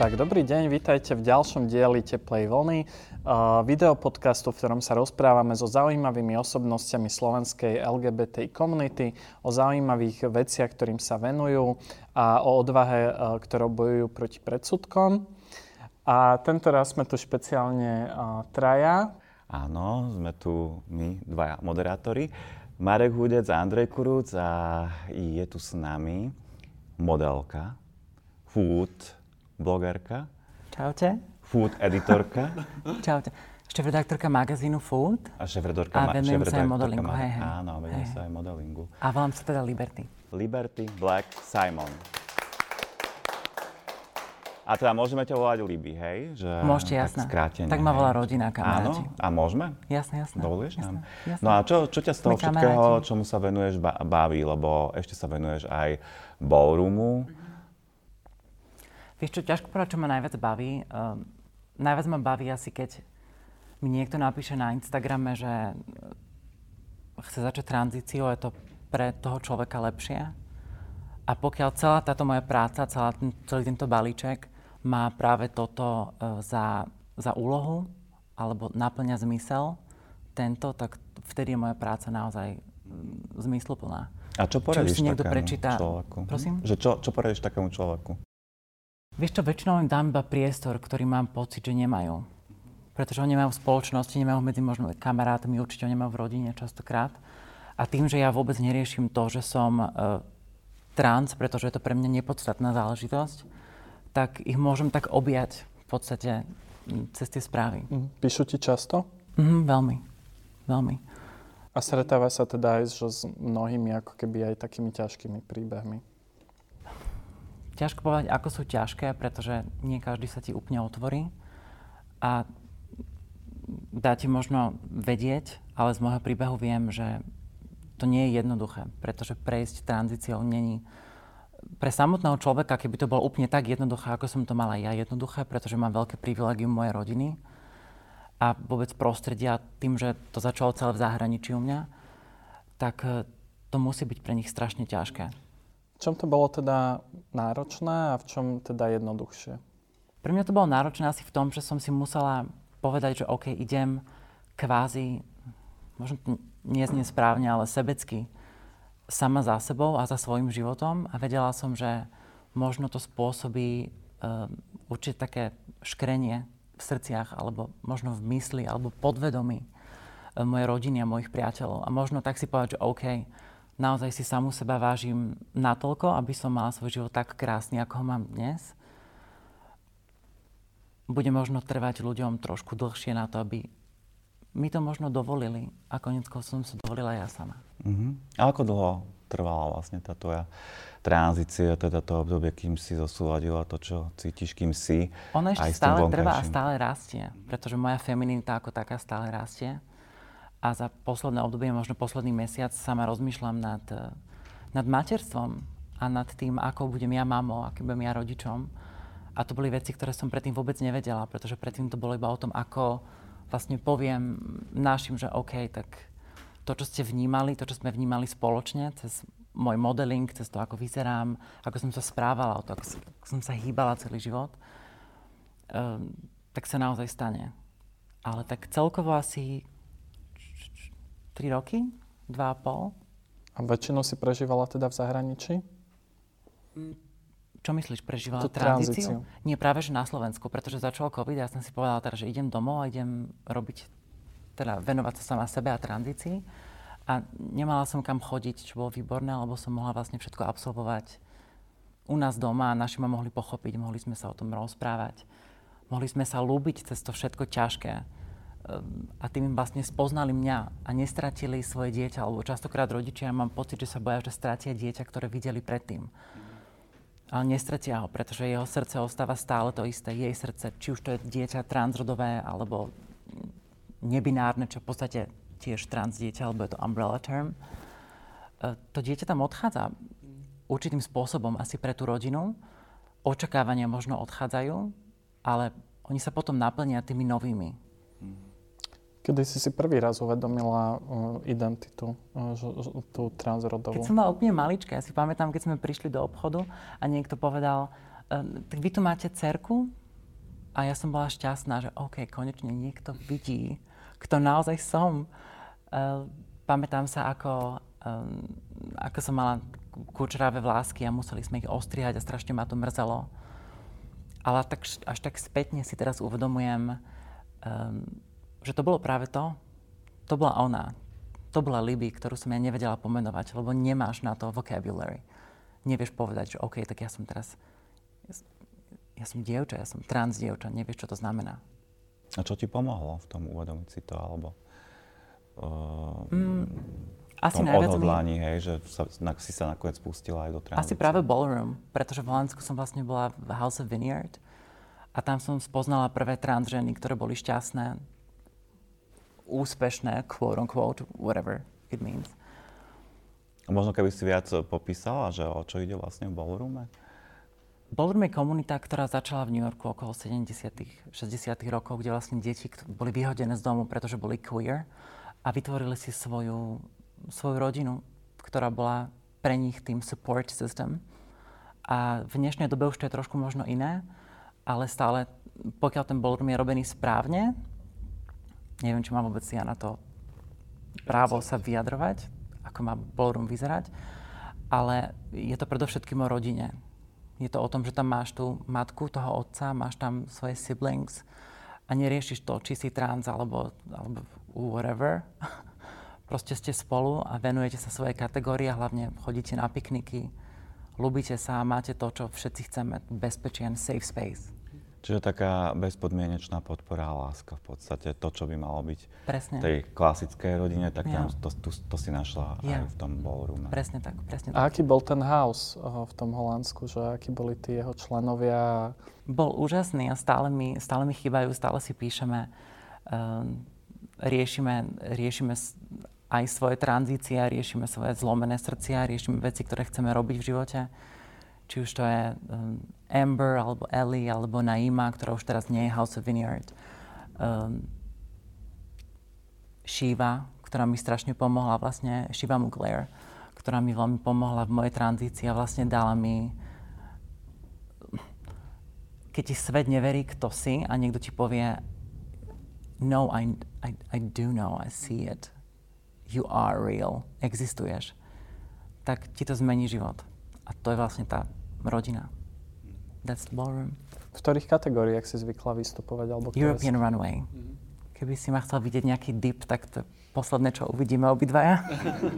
Tak, dobrý deň, vítajte v ďalšom dieli Teplej vlny, uh, videopodcastu, v ktorom sa rozprávame so zaujímavými osobnostiami slovenskej LGBT komunity, o zaujímavých veciach, ktorým sa venujú a o odvahe, uh, ktorou bojujú proti predsudkom. A tento raz sme tu špeciálne uh, traja. Áno, sme tu my, dvaja moderátori. Marek Hudec a Andrej Kurúc a je tu s nami modelka, food, blogerka. Čaute. Food editorka. Čaute. Šéf-redaktorka magazínu Food. A šéf-redaktorka A venujem sa aj modelingu. Ma- hej, hej. Áno, venujem Hej. sa aj modelingu. A volám sa teda Liberty. Liberty Black Simon. A teda môžeme ťa volať Liby, hej? Že, Môžete, tak jasné. Skrátene, Tak ma volá rodina, kamaráti. Áno? A môžeme? Jasné, jasné. Dovolíš jasné, nám? Jasné. No a čo, čo ťa z toho všetkého, kamaráti. čomu sa venuješ, ba- baví? Lebo ešte sa venuješ aj ballroomu. Vieš čo, ťažko povedať, čo ma najviac baví. Um, najviac ma baví asi, keď mi niekto napíše na Instagrame, že uh, chce začať tranzíciu, je to pre toho človeka lepšie. A pokiaľ celá táto moja práca, celá ten, celý tento balíček má práve toto uh, za, za úlohu, alebo naplňa zmysel, tento, tak vtedy je moja práca naozaj mm, zmysluplná. A čo poradíš si niekto takému prečíta- človeku? Prosím? Že čo, čo poradíš takému človeku? Vieš čo, väčšinou im dám iba priestor, ktorý mám pocit, že nemajú. Pretože ho nemajú v spoločnosti, nemajú medzi možno kamarátmi, určite ho nemajú v rodine častokrát. A tým, že ja vôbec neriešim to, že som uh, trans, pretože je to pre mňa nepodstatná záležitosť, tak ich môžem tak objať v podstate cez tie správy. Mhm. Píšu ti často? Mhm, veľmi, veľmi. A stretáva sa teda aj so, s mnohými ako keby aj takými ťažkými príbehmi. Ťažko povedať, ako sú ťažké, pretože nie každý sa ti úplne otvorí a dá ti možno vedieť, ale z môjho príbehu viem, že to nie je jednoduché, pretože prejsť tranzíciou není pre samotného človeka, keby to bolo úplne tak jednoduché, ako som to mala ja jednoduché, pretože mám veľké privilegium mojej rodiny a vôbec prostredia tým, že to začalo celé v zahraničí u mňa, tak eh, to musí byť pre nich strašne ťažké. Čom to bolo teda náročné a v čom teda jednoduchšie? Pre mňa to bolo náročné asi v tom, že som si musela povedať, že OK, idem kvázi, možno to neznie správne, ale sebecky, sama za sebou a za svojim životom a vedela som, že možno to spôsobí um, určite také škrenie v srdciach alebo možno v mysli alebo podvedomí um, mojej rodiny a mojich priateľov. A možno tak si povedať, že OK, naozaj si samú seba vážim natoľko, aby som mala svoj život tak krásny, ako ho mám dnes bude možno trvať ľuďom trošku dlhšie na to, aby mi to možno dovolili a konec som sa dovolila ja sama. Uh-huh. A ako dlho trvala vlastne tá tvoja tranzícia, teda to obdobie, kým si zosúladila to, čo cítiš, kým si? Ono ešte stále trvá a stále rastie, pretože moja femininita ako taká stále rastie. A za posledné obdobie, možno posledný mesiac, sama rozmýšľam nad, eh, nad materstvom a nad tým, ako budem ja mamou, akým budem ja rodičom. A to boli veci, ktoré som predtým vôbec nevedela, pretože predtým to bolo iba o tom, ako vlastne poviem našim, že OK, tak to, čo ste vnímali, to, čo sme vnímali spoločne, cez môj modeling, cez to, ako vyzerám, ako som sa správala, o to, ako, s- ako som sa hýbala celý život, um, tak sa naozaj stane. Ale tak celkovo asi 3 roky, 2,5. A väčšinu si prežívala teda v zahraničí? Čo myslíš, prežívala Tú tranzíciu? tranzíciu. Nie, práve že na Slovensku, pretože začal COVID a ja som si povedala teda, že idem domov a idem robiť, teda venovať sa sama sebe a tranzícii. A nemala som kam chodiť, čo bolo výborné, lebo som mohla vlastne všetko absolvovať u nás doma a naši ma mohli pochopiť, mohli sme sa o tom rozprávať. Mohli sme sa lúbiť cez to všetko ťažké. A tým vlastne spoznali mňa a nestratili svoje dieťa, alebo častokrát rodičia mám pocit, že sa boja, že stratia dieťa, ktoré videli predtým. Ale nestratia ho, pretože jeho srdce ostáva stále to isté. Jej srdce, či už to je dieťa transrodové, alebo nebinárne, čo v podstate tiež trans dieťa, alebo je to umbrella term. E, to dieťa tam odchádza určitým spôsobom asi pre tú rodinu. Očakávania možno odchádzajú, ale oni sa potom naplnia tými novými. Kedy si si prvý raz uvedomila uh, identitu, uh, tú transrodovú? Keď som bola úplne malička, ja si pamätám, keď sme prišli do obchodu a niekto povedal, uh, tak vy tu máte cerku? A ja som bola šťastná, že OK, konečne niekto vidí, kto naozaj som. Uh, pamätám sa, ako, um, ako som mala kučeravé vlásky a museli sme ich ostrihať a strašne ma to mrzelo. Ale tak, až tak spätne si teraz uvedomujem, um, že to bolo práve to. To bola ona. To bola Libby, ktorú som ja nevedela pomenovať, lebo nemáš na to vocabulary. Nevieš povedať, že OK, tak ja som teraz... Ja, som dievča, ja som trans dievča, nevieš, čo to znamená. A čo ti pomohlo v tom uvedomiť si to, alebo... Uh, mm, asi najviac odhodlaní, mi... hej, že sa, na, si sa nakoniec pustila aj do tranzície. Asi práve ballroom, pretože v Holandsku som vlastne bola v House of Vineyard a tam som spoznala prvé trans ženy, ktoré boli šťastné, úspešné, quote unquote, whatever it means. A možno keby si viac popísala, že o čo ide vlastne v ballroome? Ballroom je komunita, ktorá začala v New Yorku okolo 70 60 rokov, kde vlastne deti boli vyhodené z domu, pretože boli queer a vytvorili si svoju, svoju rodinu, ktorá bola pre nich tým support system. A v dnešnej dobe už to je trošku možno iné, ale stále, pokiaľ ten ballroom je robený správne, neviem, či mám vôbec ja na to právo sa vyjadrovať, ako má ballroom vyzerať, ale je to predovšetkým o rodine. Je to o tom, že tam máš tú matku, toho otca, máš tam svoje siblings a neriešiš to, či si trans alebo, alebo whatever. Proste ste spolu a venujete sa svojej kategórii a hlavne chodíte na pikniky, ľubíte sa a máte to, čo všetci chceme, bezpečie and safe space. Čiže taká bezpodmienečná podpora a láska v podstate, to, čo by malo byť presne. v tej klasickej rodine, tak tam to, to, to si našla ja. aj v tom ballroome. Presne tak, presne tak. A aký bol ten house uh, v tom Holandsku, že akí boli tí jeho členovia? Bol úžasný a stále mi, stále mi chýbajú, stále si píšeme, um, riešime, riešime aj svoje tranzície, riešime svoje zlomené srdcia, riešime veci, ktoré chceme robiť v živote či už to je um, Amber, alebo Ellie, alebo Naima, ktorá už teraz nie je House of Vineyard. Um, Shiva, ktorá mi strašne pomohla, vlastne Shiva Mugler, ktorá mi veľmi pomohla v mojej tranzícii a vlastne dala mi keď ti svet neverí, kto si a niekto ti povie no, I, I, I do know, I see it. You are real. Existuješ. Tak ti to zmení život. A to je vlastne tá rodina. That's the ballroom. V ktorých kategóriách si zvykla vystupovať? Alebo European si... Runway. Mm-hmm. Keby si ma chcel vidieť nejaký dip, tak to posledné, čo uvidíme obidvaja.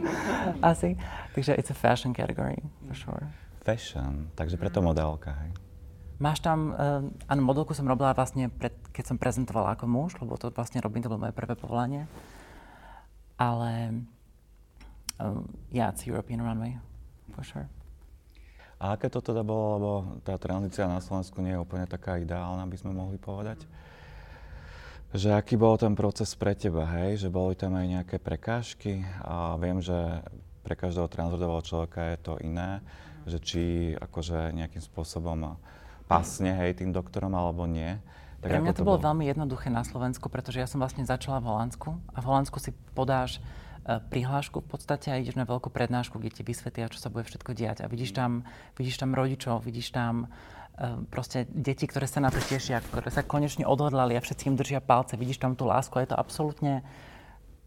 Asi. Takže it's a fashion category, for sure. Fashion, takže preto modelka, hej? Máš tam, uh, áno, modelku som robila vlastne, pred, keď som prezentovala ako muž, lebo to vlastne robím, to bolo moje prvé povolanie. Ale, um, yeah, it's European Runway, for sure. A aké to teda bolo, lebo tá tranzícia na Slovensku nie je úplne taká ideálna, by sme mohli povedať. Že aký bol ten proces pre teba, hej? Že boli tam aj nejaké prekážky a viem, že pre každého transrodového človeka je to iné, že či akože nejakým spôsobom pasne, hej, tým doktorom alebo nie. Tak Pre mňa to, to bolo veľmi jednoduché na Slovensku, pretože ja som vlastne začala v Holandsku a v Holandsku si podáš prihlášku v podstate a ideš na veľkú prednášku, kde ti vysvetlia, čo sa bude všetko diať. A vidíš tam, vidíš tam rodičov, vidíš tam uh, proste deti, ktoré sa na to tešia, ktoré sa konečne odhodlali a všetci im držia palce. Vidíš tam tú lásku a je to absolútne,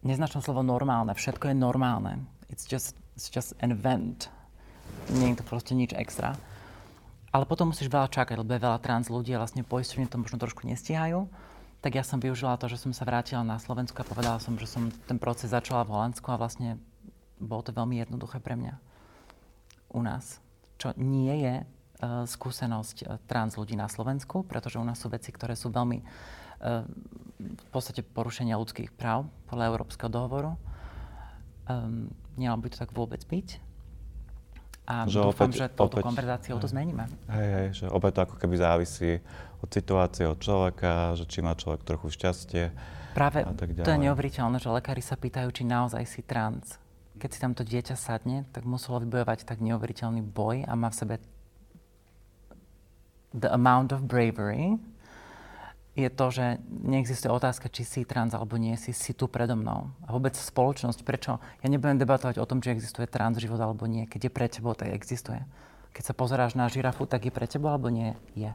neznačné slovo normálne, všetko je normálne. It's just, it's just an event. Nie je to proste nič extra. Ale potom musíš veľa čakať, lebo je veľa trans ľudí a vlastne poisťovne to možno trošku nestíhajú tak ja som využila to, že som sa vrátila na Slovensku a povedala som, že som ten proces začala v Holandsku a vlastne bolo to veľmi jednoduché pre mňa u nás. Čo nie je skúsenosť trans ľudí na Slovensku, pretože u nás sú veci, ktoré sú veľmi v podstate porušenia ľudských práv podľa Európskeho dohovoru. Um, nemalo by to tak vôbec byť. A že dúfam, opäť, že touto opäť, konverzáciou to zmeníme. Hej, hej, že opäť to ako keby závisí od situácie, od človeka, že či má človek trochu šťastie Práve a tak ďalej. to je neuveriteľné, že lekári sa pýtajú, či naozaj si trans. Keď si tam to dieťa sadne, tak muselo vybojovať tak neuveriteľný boj a má v sebe the amount of bravery, je to, že neexistuje otázka, či si trans alebo nie, si, si tu predo mnou. A vôbec spoločnosť, prečo? Ja nebudem debatovať o tom, či existuje trans život alebo nie. Keď je pre tebou, tak existuje. Keď sa pozeráš na žirafu, tak je pre tebou alebo nie? Je.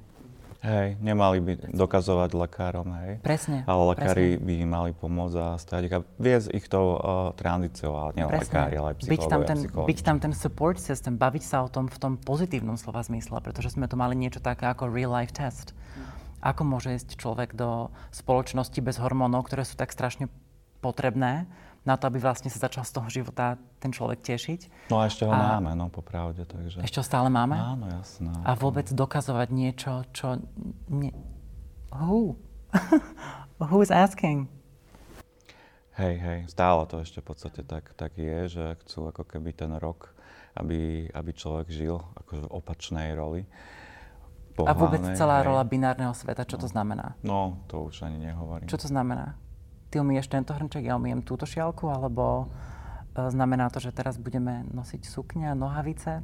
Hej, nemali by dokazovať lekárom, hej. Presne. Ale lekári presne. by im mali pomôcť a stať a viesť ich tou uh, tranzíciou, ale nie lekári, ale aj byť tam, ten, byť tam ten support system, baviť sa o tom v tom pozitívnom slova zmysle, pretože sme tu mali niečo také ako real life test. Ako môže ísť človek do spoločnosti bez hormónov, ktoré sú tak strašne potrebné na to, aby vlastne sa začal z toho života ten človek tešiť. No a ešte ho a máme, no popravde. Takže... Ešte ho stále máme? Áno, jasné. A vôbec dokazovať niečo, čo... Ne... Who? Who is asking? Hej, hej, stále to ešte v podstate tak, tak je, že chcú ako keby ten rok, aby, aby človek žil akože v opačnej roli pohľadnej. A vôbec celá hej. rola binárneho sveta, čo no. to znamená? No, to už ani nehovorím. Čo to znamená? Ty umieš tento hrnček, ja umiem túto šialku, alebo e, znamená to, že teraz budeme nosiť sukne a nohavice? E,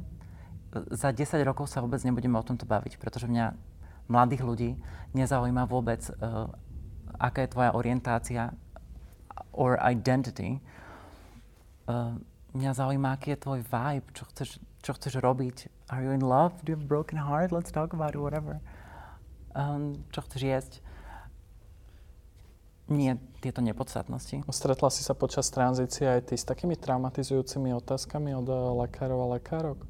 za 10 rokov sa vôbec nebudeme o tomto baviť, pretože mňa, mladých ľudí, nezaujíma vôbec, e, aká je tvoja orientácia or identity. E, mňa zaujíma, aký je tvoj vibe, čo chceš, čo chceš robiť. Are you in love? Do you have a broken heart? Let's talk about it, whatever. Um, čo chceš jesť? Nie tieto nepodstatnosti. Stretla si sa počas tranzície aj ty s takými traumatizujúcimi otázkami od eh, lekárov a lekárok?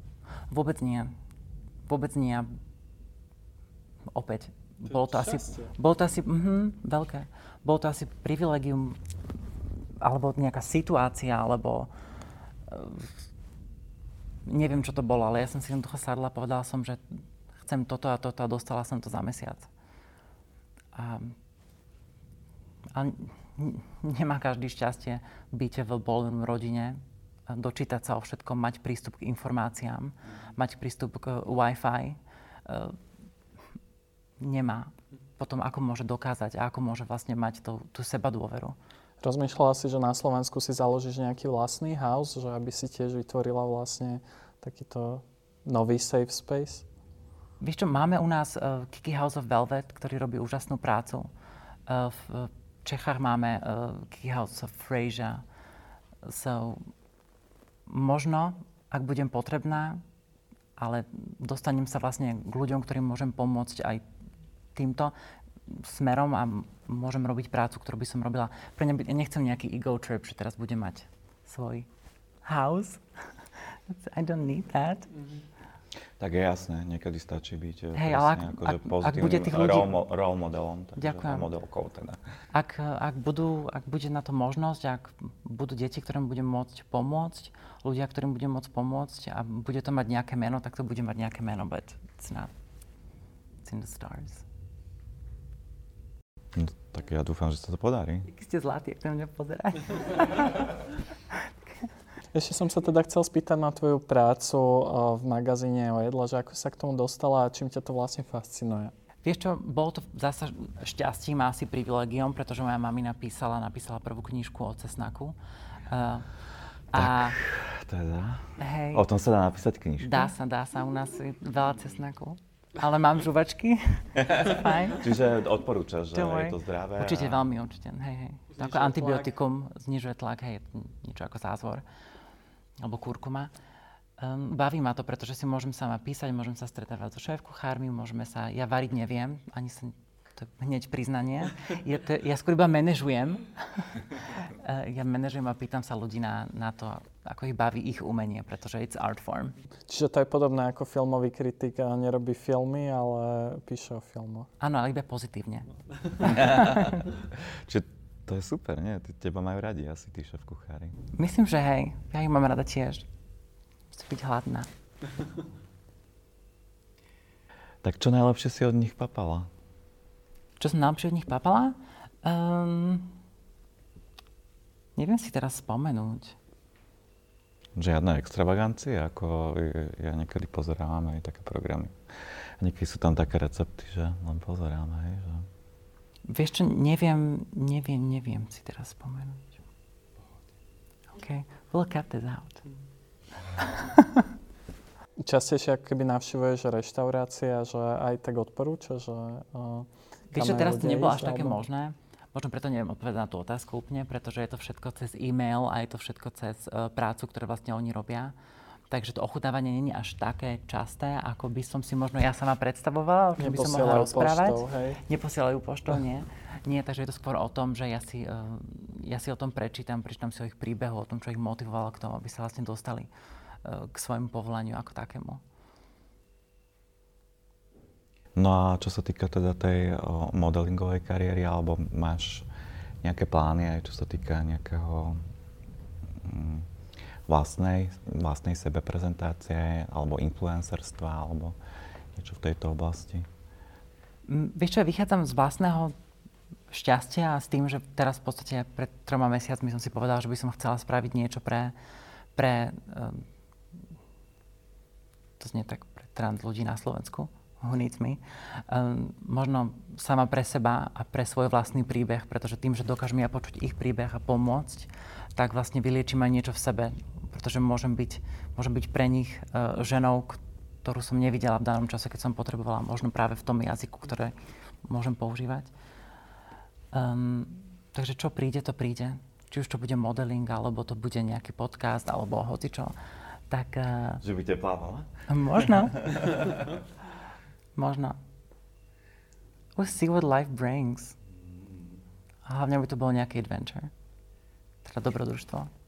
Vôbec nie. Vôbec nie. Opäť. Bolo to, asi, bolo to asi, mm, veľké. Bolo to asi privilegium, alebo nejaká situácia, alebo uh, neviem, čo to bolo, ale ja som si jednoducho sadla a povedala som, že chcem toto a toto a dostala som to za mesiac. A, a nemá každý šťastie byť v ballroom rodine, dočítať sa o všetkom, mať prístup k informáciám, mať prístup k Wi-Fi. E, nemá. Potom ako môže dokázať a ako môže vlastne mať tú, tú seba dôveru. Rozmýšľala si, že na Slovensku si založíš nejaký vlastný house, že aby si tiež vytvorila vlastne takýto nový safe space? Víš čo, máme u nás uh, Kiki House of Velvet, ktorý robí úžasnú prácu. Uh, v Čechách máme uh, Kiki House of Frasier. So, možno, ak budem potrebná, ale dostanem sa vlastne k ľuďom, ktorým môžem pomôcť aj týmto smerom a môžem robiť prácu, ktorú by som robila. Pre mňa by, ja nechcem nejaký ego trip, že teraz budem mať svoj house. I don't need that. Tak je jasné, niekedy stačí byť eh, hey, ale ak, akože ak, ak bude tých ľudí... role, role modelom. Ďakujem. Modelkou teda. Ak, ak, budú, ak bude na to možnosť, ak budú deti, ktorým budem môcť pomôcť, ľudia, ktorým budem môcť pomôcť a bude to mať nejaké meno, tak to bude mať nejaké meno, but it's not. It's in the stars. No, tak ja dúfam, že sa to podarí. Aký ste zlatí, ak na mňa pozeráte. Ešte som sa teda chcel spýtať na tvoju prácu eh, v magazíne o jedle, že ako sa k tomu dostala a čím ťa to vlastne fascinuje. Vieš čo, bolo to zase šťastím a asi privilegiom, pretože moja mami napísala, napísala prvú knižku o cesnaku. Uh, tak, a, teda. Hej, o tom sa dá napísať knižku? Dá sa, dá sa. U nás je veľa cesnaku. Ale mám žuvačky. Fajn. Čiže odporúčaš, že je to zdravé? Určite, a... veľmi určite. Hej, hej. Ako antibiotikum znižuje tlak, hej, niečo ako zázvor alebo kurkuma. Um, baví ma to, pretože si môžem sama písať, môžem sa stretávať so šéf-kuchármi, môžeme sa, ja variť neviem, ani sa, to je hneď priznanie, je to, ja skôr iba manažujem. ja manažujem a pýtam sa ľudí na, na to, ako ich baví ich umenie, pretože it's art form. Čiže to je podobné ako filmový kritik a nerobí filmy, ale píše o filmoch. Áno, ale iba pozitívne. Čiže to je super, nie? Teba majú radi asi tí šéf kuchári. Myslím, že hej. Ja ich mám rada tiež. Musí byť hladná. Tak čo najlepšie si od nich papala? Čo som najlepšie od nich papala? Um, neviem si teraz spomenúť. Žiadne extravagancia, ako ja niekedy pozerám aj také programy. A niekedy sú tam také recepty, že len pozerám, hej, že... Vieš čo, neviem, neviem, neviem si teraz spomenúť. OK, we'll cut this out. Častejšie ako keby navštevuješ reštaurácie a že aj tak odporúča, že... Uh, Vieš čo, teraz to nebolo až také alebo... možné. Možno preto neviem odpovedať na tú otázku úplne, pretože je to všetko cez e-mail a je to všetko cez uh, prácu, ktoré vlastne oni robia. Takže to ochutávanie není až také časté, ako by som si možno ja sama predstavovala, že by som mohla rozprávať. Poštou, hej. Neposielajú poštou, nie. Nie, takže je to skôr o tom, že ja si, uh, ja si o tom prečítam, prečítam si o ich príbehu, o tom, čo ich motivovalo k tomu, aby sa vlastne dostali k svojmu povolaniu ako takému. No a čo sa týka teda tej modelingovej kariéry, alebo máš nejaké plány aj čo sa týka nejakého mm, vlastnej, vlastnej sebeprezentácie, alebo influencerstva, alebo niečo v tejto oblasti? Mm, vieš čo, ja vychádzam z vlastného šťastia a s tým, že teraz v podstate pred troma mesiacmi som si povedala, že by som chcela spraviť niečo pre, pre um, to znie tak pre trans ľudí na Slovensku, me, um, možno sama pre seba a pre svoj vlastný príbeh, pretože tým, že dokážem ja počuť ich príbeh a pomôcť, tak vlastne vyliečím aj niečo v sebe, pretože môžem byť, môžem byť pre nich uh, ženou, ktorú som nevidela v danom čase, keď som potrebovala, možno práve v tom jazyku, ktoré môžem používať. Um, takže čo príde, to príde. Či už to bude modeling, alebo to bude nejaký podcast, alebo hocičo. čo tak... Uh, že by te plávala? Možno. možno. We'll see what life brings. A hlavne by to bolo nejaké adventure. Teda dobrodružstvo.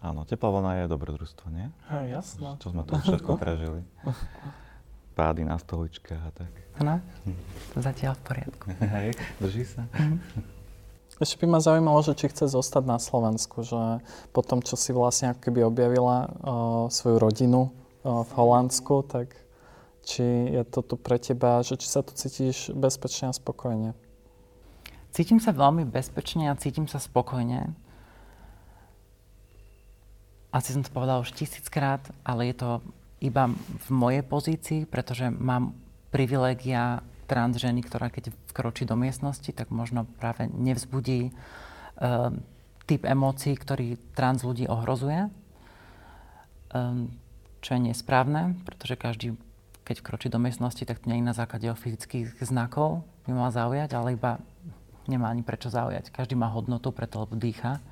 Áno, teplá vlna je dobrodružstvo, nie? Hej, jasno. Čo sme tu všetko prežili. Pády na stoličke a tak. Áno, zatiaľ v poriadku. Hej, drží sa. Mm-hmm. Ešte by ma zaujímalo, že či chce zostať na Slovensku, že po tom, čo si vlastne ako keby objavila uh, svoju rodinu uh, v Holandsku, tak či je to tu pre teba, že či sa tu cítiš bezpečne a spokojne? Cítim sa veľmi bezpečne a cítim sa spokojne. Asi som to povedala už tisíckrát, ale je to iba v mojej pozícii, pretože mám privilegia trans ženy, ktorá keď vkročí do miestnosti, tak možno práve nevzbudí uh, typ emócií, ktorý trans ľudí ohrozuje. Um, čo je nesprávne, pretože každý, keď vkročí do miestnosti, tak to nie je na základe fyzických znakov, by mal zaujať, ale iba nemá ani prečo zaujať. Každý má hodnotu preto, lebo dýcha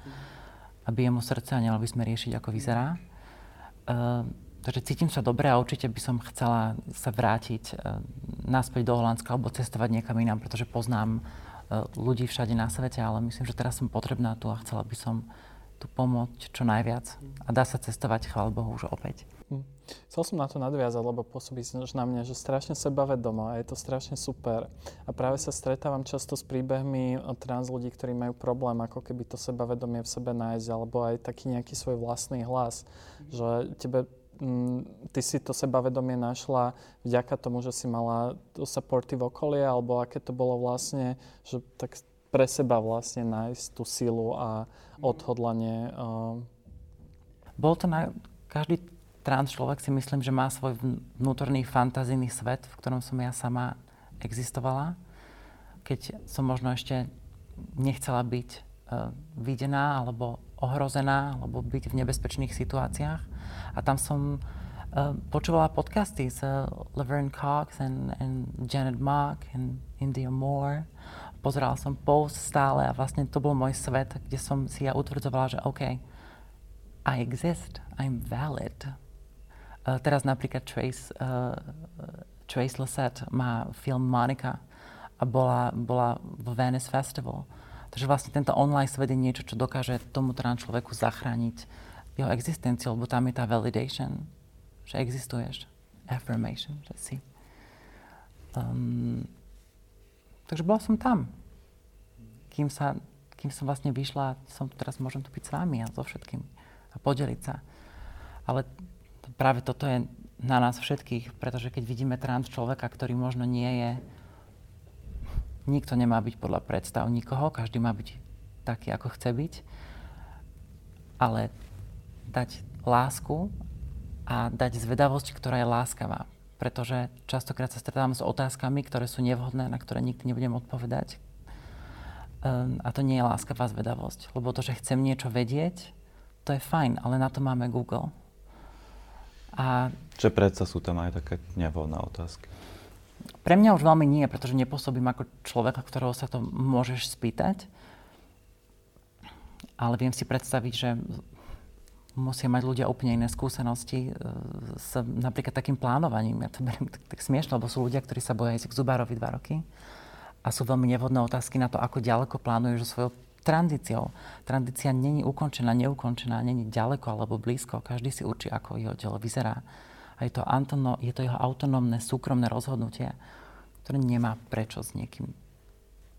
a bije mu srdce a nemali by sme riešiť, ako vyzerá. Uh, Takže cítim sa dobre a určite by som chcela sa vrátiť uh, naspäť do Holandska alebo cestovať niekam inám, pretože poznám uh, ľudí všade na svete, ale myslím, že teraz som potrebná tu a chcela by som tu pomôcť čo najviac. A dá sa cestovať, chvála Bohu, už opäť. Hm. Chcel som na to nadviazať, lebo pôsobí na mňa, že strašne sebavedomo a je to strašne super. A práve sa stretávam často s príbehmi od trans ľudí, ktorí majú problém ako keby to sebavedomie v sebe nájsť, alebo aj taký nejaký svoj vlastný hlas. Že tebe Mm, ty si to sebavedomie našla vďaka tomu, že si mala to supportive okolie, alebo aké to bolo vlastne, že tak pre seba vlastne nájsť tú silu a odhodlanie? Uh... Bol to na... Každý trans človek si myslím, že má svoj vnútorný fantazijný svet, v ktorom som ja sama existovala. Keď som možno ešte nechcela byť uh, videná alebo ohrozená, alebo byť v nebezpečných situáciách a tam som uh, počúvala podcasty s uh, Laverne Cox and, and Janet Mock and India Moore. Pozerala som post stále a vlastne to bol môj svet, kde som si ja utvrdzovala, že OK, I exist, I'm valid. Uh, teraz napríklad Trace, uh, Trace Lissette má film Monica a bola, bola v Venice Festival. Takže vlastne tento online svet je niečo, čo dokáže tomu trans človeku zachrániť jeho existenciu, lebo tam je tá validation, že existuješ, affirmation, že si. Um, takže bola som tam. Kým, sa, kým som vlastne vyšla, som teraz môžem tu byť s vami a so všetkými a podeliť sa. Ale práve toto je na nás všetkých, pretože keď vidíme trans človeka, ktorý možno nie je, nikto nemá byť podľa predstav nikoho, každý má byť taký, ako chce byť, ale dať lásku a dať zvedavosť, ktorá je láskavá. Pretože častokrát sa stretávam s otázkami, ktoré sú nevhodné, na ktoré nikdy nebudem odpovedať. Um, a to nie je láskavá zvedavosť. Lebo to, že chcem niečo vedieť, to je fajn, ale na to máme Google. A... Že predsa sú tam aj také nevhodné otázky. Pre mňa už veľmi nie, pretože nepôsobím ako človeka, ktorého sa to môžeš spýtať. Ale viem si predstaviť, že musia mať ľudia úplne iné skúsenosti e, s napríklad takým plánovaním. Ja to beriem tak, tak smiešno, lebo sú ľudia, ktorí sa boja ísť k zubárovi dva roky a sú veľmi nevhodné otázky na to, ako ďaleko plánuješ so svojou tranzíciou. Tranzícia není ukončená, neukončená, není ďaleko alebo blízko. Každý si určí, ako jeho telo vyzerá. A je to, antono, je to jeho autonómne, súkromné rozhodnutie, ktoré nemá prečo s niekým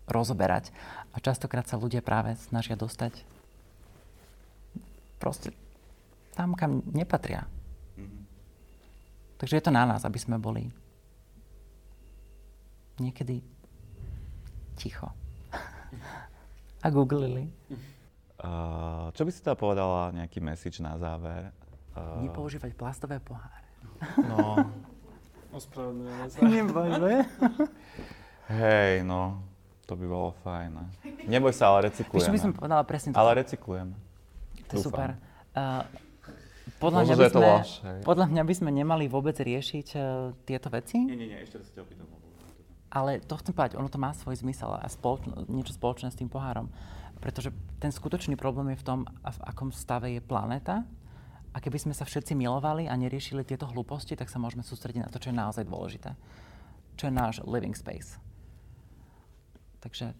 rozoberať. A častokrát sa ľudia práve snažia dostať proste tam, kam nepatria. Mm-hmm. Takže je to na nás, aby sme boli niekedy ticho a googlili. Uh, čo by si teda povedala nejaký message na záver? Uh, Nepoužívať plastové poháre. No, ospravedlňujem sa. Nebojme. Hej, no, to by bolo fajn. Neboj sa, ale recyklujeme. Víš, by som povedala presne to. Ale recyklujeme. To je super. Uh, podľa, mňa by sme, podľa mňa by sme nemali vôbec riešiť uh, tieto veci. Nie, nie, nie, ešte sa ťa opýtam. Ale to chcem povedať, ono to má svoj zmysel a spoločno, niečo spoločné s tým pohárom. Pretože ten skutočný problém je v tom, v akom stave je planéta. A keby sme sa všetci milovali a neriešili tieto hlúposti, tak sa môžeme sústrediť na to, čo je naozaj dôležité. Čo je náš living space. Takže...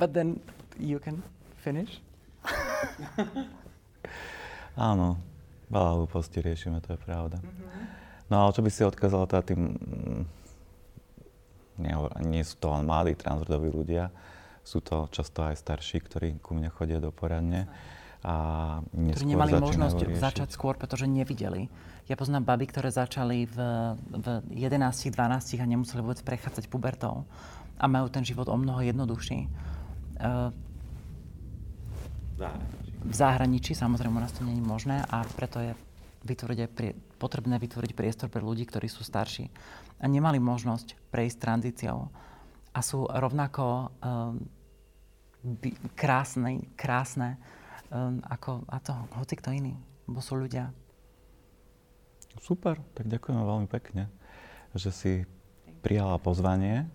But then you can finish? Áno, veľa hlúpostí riešime, to je pravda. Mm-hmm. No ale čo by si odkázala teda tým nie, nie sú to len mladí transrodoví ľudia, sú to často aj starší, ktorí ku mne chodia do poradne. A ktorí nemali možnosť riešiť. začať skôr, pretože nevideli. Ja poznám baby, ktoré začali v, v 11, 12 a nemuseli vôbec prechádzať pubertou a majú ten život o mnoho jednoduchší. Uh, v zahraničí, samozrejme, u nás to je možné a preto je vytvoriť aj prie, potrebné vytvoriť priestor pre ľudí, ktorí sú starší a nemali možnosť prejsť tranzíciou a sú rovnako um, by, krásne, krásne um, ako a to, hoci kto iný, bo sú ľudia. Super, tak ďakujem veľmi pekne, že si prijala pozvanie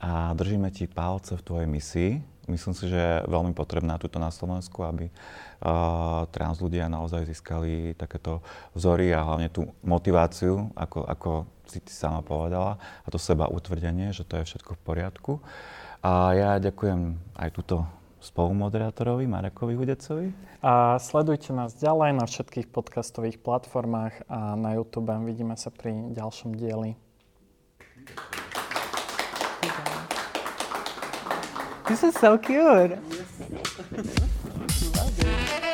a držíme ti palce v tvojej misii Myslím si, že je veľmi potrebná tuto na Slovensku, aby uh, trans ľudia naozaj získali takéto vzory a hlavne tú motiváciu, ako, ako si ty sama povedala, a to seba utvrdenie, že to je všetko v poriadku. A ja ďakujem aj túto spolumoderátorovi Marekovi Hudecovi. A sledujte nás ďalej na všetkých podcastových platformách a na YouTube. Vidíme sa pri ďalšom dieli. This is so cute.